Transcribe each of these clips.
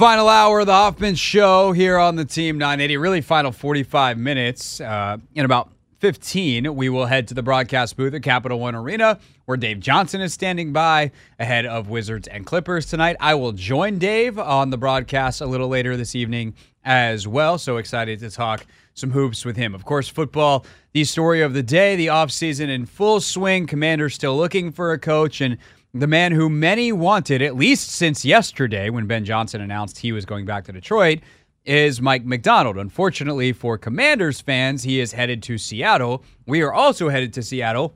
Final hour of the Hoffman Show here on the Team 980. Really, final 45 minutes. Uh, in about 15, we will head to the broadcast booth at Capital One Arena, where Dave Johnson is standing by ahead of Wizards and Clippers tonight. I will join Dave on the broadcast a little later this evening as well. So excited to talk some hoops with him. Of course, football, the story of the day, the offseason in full swing. Commanders still looking for a coach, and the man who many wanted, at least since yesterday when Ben Johnson announced he was going back to Detroit, is Mike MacDonald. Unfortunately for Commanders fans, he is headed to Seattle. We are also headed to Seattle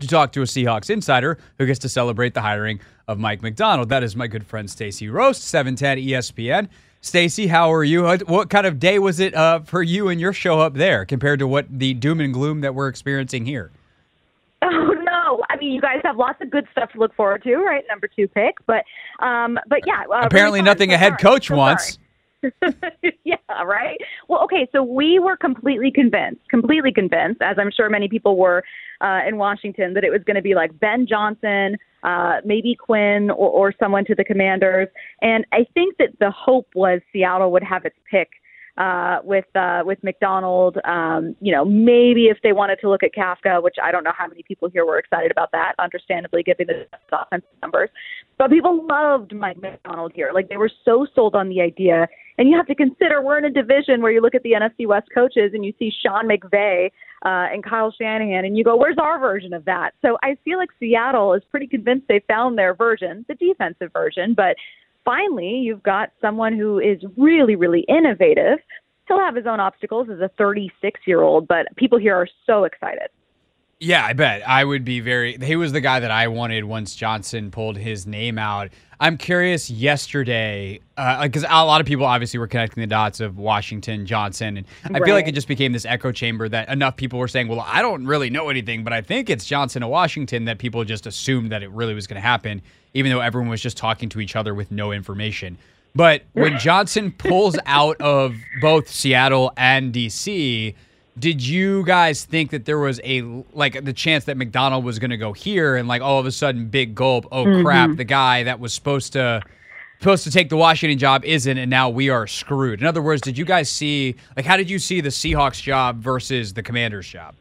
to talk to a Seahawks insider who gets to celebrate the hiring of Mike MacDonald. That is my good friend Stacy Rost, 710 ESPN. Stacy, how are you? What kind of day was it uh, for you and your show up there compared to what the doom and gloom that we're experiencing here? Oh no! I mean, you guys have lots of good stuff to look forward to, right? Number two pick, but um, but yeah. Uh, Apparently, really nothing so a head coach so wants. yeah, right. Well, okay, so we were completely convinced, completely convinced, as I'm sure many people were uh, in Washington, that it was going to be like Ben Johnson, uh, maybe Quinn, or, or someone to the Commanders. And I think that the hope was Seattle would have its pick uh, with uh, with MacDonald. Um, you know, maybe if they wanted to look at Kafka, which I don't know how many people here were excited about that, understandably, given the offensive numbers. But people loved Mike MacDonald here. Like they were so sold on the idea. And you have to consider we're in a division where you look at the NFC West coaches and you see Sean McVay uh, and Kyle Shanahan, and you go, "Where's our version of that?" So I feel like Seattle is pretty convinced they found their version, the defensive version, but finally, you've got someone who is really, really innovative. He'll have his own obstacles as a 36 year old, but people here are so excited. Yeah, I bet. I would be very. He was the guy that I wanted once Johnson pulled his name out. I'm curious yesterday, because uh, a lot of people obviously were connecting the dots of Washington, Johnson, and I Right. feel like it just became this echo chamber that enough people were saying, well, I don't really know anything, but I think it's Johnson to Washington that people just assumed that it really was going to happen, even though everyone was just talking to each other with no information. But when Johnson pulls out of both Seattle and DC, did you guys think that there was a like the chance that MacDonald was going to go here and like all of a sudden big gulp oh crap the guy that was supposed to supposed to take the Washington job isn't and now we are screwed. In other words, did you guys see like how did you see the Seahawks job versus the Commanders job?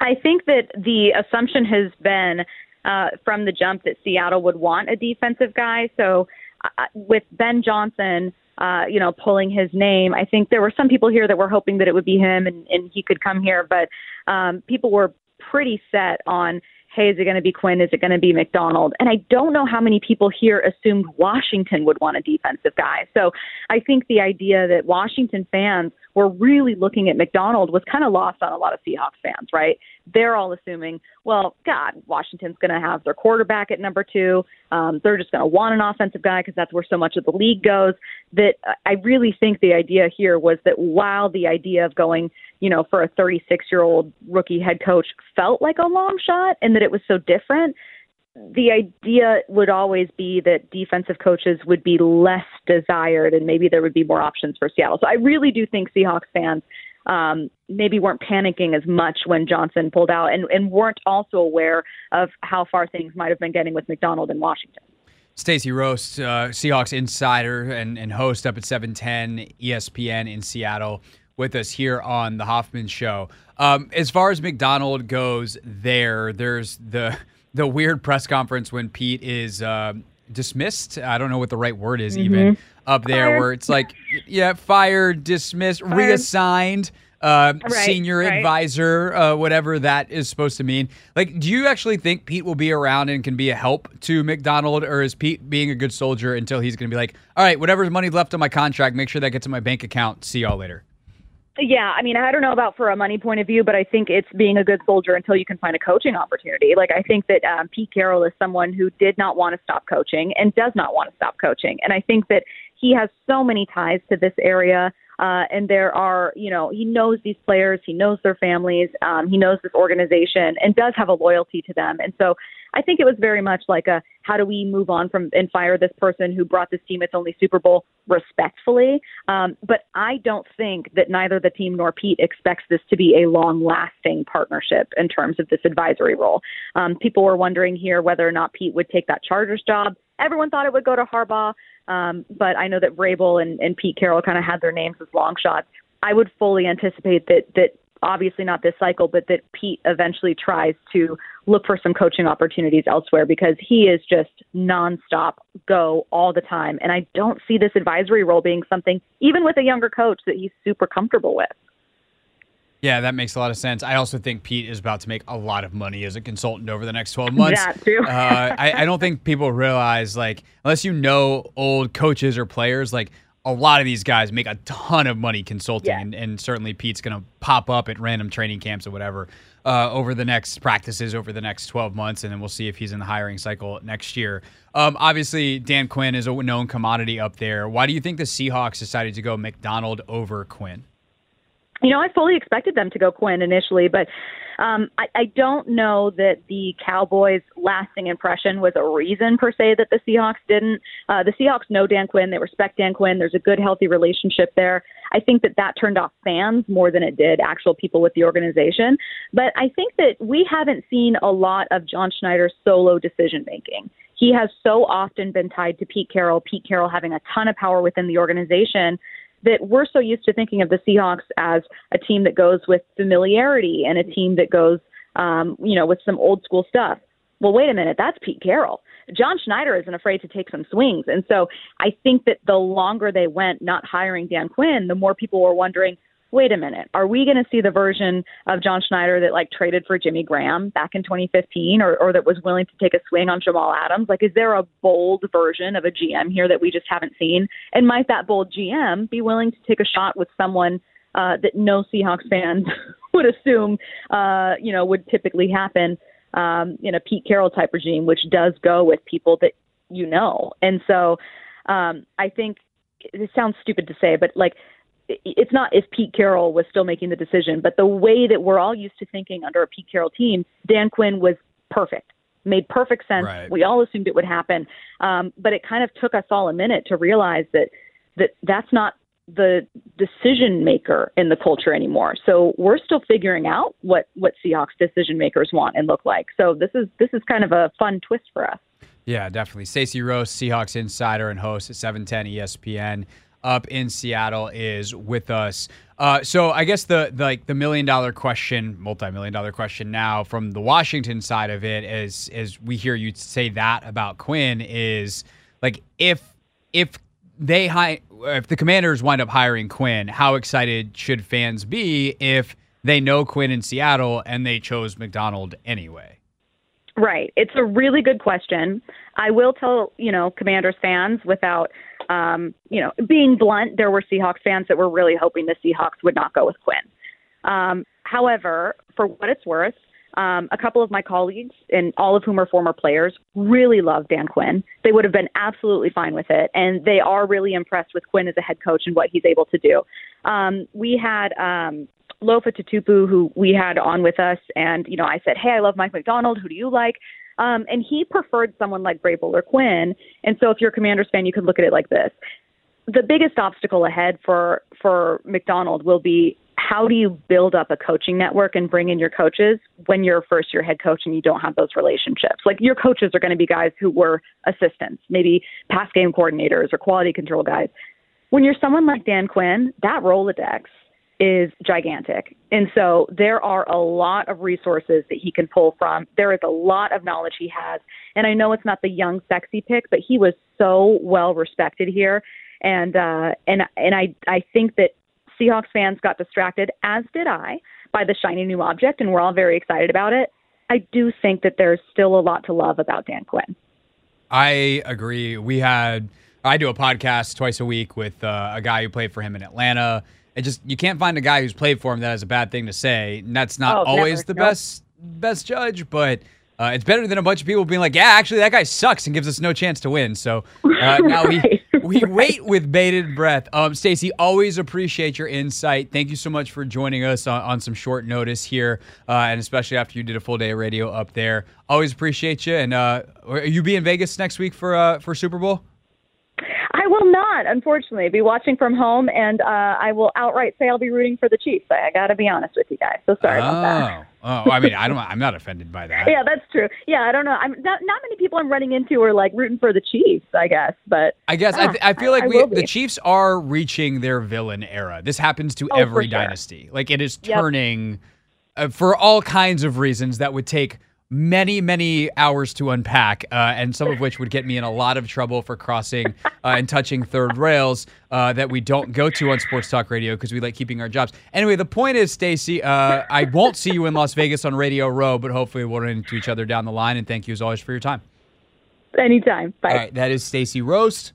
I think that the assumption has been uh, from the jump that Seattle would want a defensive guy. So uh, with Ben Johnson, uh, you know, pulling his name, I think there were some people here that were hoping that it would be him and, and he could come here, but um, people were pretty set on. Hey, is it going to be Quinn? Is it going to be MacDonald? And I don't know how many people here assumed Washington would want a defensive guy. So I think the idea that Washington fans were really looking at MacDonald was kind of lost on a lot of Seahawks fans, right? They're all assuming, well, God, Washington's going to have their quarterback at number two. Um, they're just going to want an offensive guy because that's where so much of the league goes. That uh, I really think the idea here was that while the idea of going, you know, for a 36 year old rookie head coach felt like a long shot and that it was so different, the idea would always be that defensive coaches would be less desired and maybe there would be more options for Seattle. So I really do think Seahawks fans um, maybe weren't panicking as much when Johnson pulled out and, and weren't also aware of how far things might have been getting with MacDonald in Washington. Stacy Rost, uh, Seahawks insider and, and host up at 710 ESPN in Seattle, with us here on the Hoffman Show. Um, as far as MacDonald goes, there, there's the the weird press conference when Pete is uh, dismissed. I don't know what the right word is even up there, Fired. where it's like, yeah, fired, dismissed, reassigned. Uh, Right, senior right. advisor, uh, whatever that is supposed to mean. Like, do you actually think Pete will be around and can be a help to MacDonald, or is Pete being a good soldier until he's going to be like, all right, whatever's money left on my contract, make sure that gets in my bank account. See y'all later. Yeah, I mean, I don't know about for a money point of view, but I think it's being a good soldier until you can find a coaching opportunity. Like, I think that um, Pete Carroll is someone who did not want to stop coaching and does not want to stop coaching. And I think that he has so many ties to this area. Uh, and there are, you know, he knows these players, he knows their families, um, he knows this organization, and does have a loyalty to them. And so I think it was very much like a how do we move on from and fire this person who brought this team its only Super Bowl respectfully. Um, but I don't think that neither the team nor Pete expects this to be a long lasting partnership in terms of this advisory role. Um, people were wondering here whether or not Pete would take that Chargers job. Everyone thought it would go to Harbaugh, um, but I know that Vrabel and, and Pete Carroll kind of had their names as long shots. I would fully anticipate that that obviously not this cycle, but that Pete eventually tries to look for some coaching opportunities elsewhere because he is just nonstop go all the time. And I don't see this advisory role being something, even with a younger coach, that he's super comfortable with. Yeah, that makes a lot of sense. I also think Pete is about to make a lot of money as a consultant over the next 12 months. That too. uh, I, I don't think people realize, like, unless you know old coaches or players, like, a lot of these guys make a ton of money consulting, Yeah. and, and certainly Pete's going to pop up at random training camps or whatever uh, over the next practices over the next 12 months, and then we'll see if he's in the hiring cycle next year. Um, obviously, Dan Quinn is a known commodity up there. Why do you think the Seahawks decided to go MacDonald over Quinn? You know, I fully expected them to go Quinn initially, but um, I, I don't know that the Cowboys' lasting impression was a reason per se that the Seahawks didn't. Uh, the Seahawks know Dan Quinn; they respect Dan Quinn. There's a good, healthy relationship there. I think that that turned off fans more than it did actual people with the organization. But I think that we haven't seen a lot of John Schneider's solo decision making. He has so often been tied to Pete Carroll. Pete Carroll having a ton of power within the organization that we're so used to thinking of the Seahawks as a team that goes with familiarity and a team that goes, um, you know, with some old school stuff. Well, wait a minute, that's Pete Carroll. John Schneider isn't afraid to take some swings. And so I think that the longer they went not hiring Dan Quinn, the more people were wondering, wait a minute, are we going to see the version of John Schneider that like traded for Jimmy Graham back in 2015 or, or that was willing to take a swing on Jamal Adams? Like, is there a bold version of a GM here that we just haven't seen? And might that bold GM be willing to take a shot with someone uh, that no Seahawks fans would assume, uh, you know, would typically happen um, in a Pete Carroll type regime, which does go with people that you know. And so um, I think it sounds stupid to say, but like it's not if Pete Carroll was still making the decision, but the way that we're all used to thinking under a Pete Carroll team, Dan Quinn was perfect, made perfect sense. Right. We all assumed it would happen, um, but it kind of took us all a minute to realize that that that's not the decision maker in the culture anymore. So we're still figuring out what what Seahawks decision makers want and look like. So this is this is kind of a fun twist for us. Yeah, definitely. Stacy Rost, Seahawks insider and host at 710 ESPN up in Seattle is with us. Uh, so I guess the, the like the million dollar question, multi million dollar question now from the Washington side of it is as as we hear you say that about Quinn is like if if they hi- if the Commanders wind up hiring Quinn, how excited should fans be if they know Quinn in Seattle and they chose MacDonald anyway? Right. It's a really good question. I will tell, you know, Commanders fans without, um, you know, being blunt, there were Seahawks fans that were really hoping the Seahawks would not go with Quinn. Um, however, for what it's worth, um, a couple of my colleagues, and all of whom are former players, really love Dan Quinn. They would have been absolutely fine with it, and they are really impressed with Quinn as a head coach and what he's able to do. Um, we had um, Lofa Tatupu, who we had on with us, and you know, I said, "Hey, I love Mike MacDonald. Who do you like?" Um, and he preferred someone like Vrabel or Quinn. And so, if you're a Commanders fan, you could look at it like this: the biggest obstacle ahead for for MacDonald will be how do you build up a coaching network and bring in your coaches when you're first year head coach and you don't have those relationships? Like your coaches are going to be guys who were assistants, maybe pass game coordinators or quality control guys. When you're someone like Dan Quinn, that Rolodex is gigantic. And so there are a lot of resources that he can pull from. There is a lot of knowledge he has. And I know it's not the young sexy pick, but he was so well respected here. And uh and and I I think that Seahawks fans got distracted, as did I, by the shiny new object, and we're all very excited about it. I do think that there's still a lot to love about Dan Quinn. I agree. We had I do a podcast twice a week with uh, a guy who played for him in Atlanta. It just you can't find a guy who's played for him that has a bad thing to say. And that's not Oh, always never. the Nope. best best judge, but uh, it's better than a bunch of people being like, "Yeah, actually, that guy sucks and gives us no chance to win." So uh, now we Right, we right. wait with bated breath. Um, Stacy, always appreciate your insight. Thank you so much for joining us on, on some short notice here, uh, and especially after you did a full day of radio up there. Always appreciate you. And uh, are you be in Vegas next week for uh, for Super Bowl? I will will not, unfortunately, be watching from home, and uh, I will outright say I'll be rooting for the Chiefs. I, I got to be honest with you guys. So sorry oh. about that. oh, I mean, I don't. I'm not offended by that. Yeah, that's true. Yeah, I don't know. I'm not. Not many people I'm running into are like rooting for the Chiefs. I guess, but I guess I, th- I feel like I we the Chiefs are reaching their villain era. This happens to Oh, every sure. dynasty. Like it is Yep. turning uh, for all kinds of reasons that would take many many hours to unpack uh, and some of which would get me in a lot of trouble for crossing uh, and touching third rails uh, that we don't go to on sports talk radio because we like keeping our jobs anyway the point is stacy uh, i won't see you in las vegas on radio row but hopefully we'll run into each other down the line and thank you as always for your time anytime. Bye. all right, that is Stacy Rost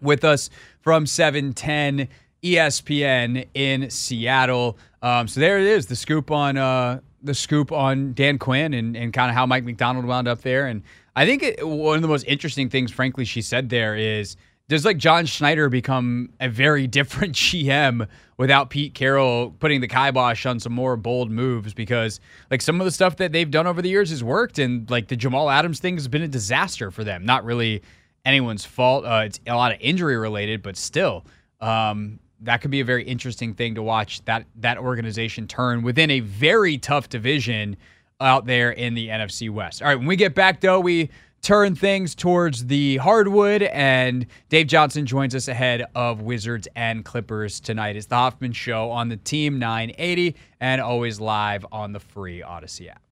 with us from 710 ESPN in Seattle. Um, so there it is, the scoop on uh, the scoop on Dan Quinn and, and kind of how Mike MacDonald wound up there. And I think it, one of the most interesting things, frankly, she said there is does like John Schneider become a very different GM without Pete Carroll putting the kibosh on some more bold moves? Because like some of the stuff that they've done over the years has worked, and like the Jamal Adams thing has been a disaster for them. Not really anyone's fault. Uh, it's a lot of injury related, but still, um, that could be a very interesting thing to watch that that organization turn within a very tough division out there in the NFC West. All right, when we get back though, we turn things towards the hardwood, and Dave Johnson joins us ahead of Wizards and Clippers tonight. It's the Hoffman Show on the Team 980 and always live on the free Audacy app.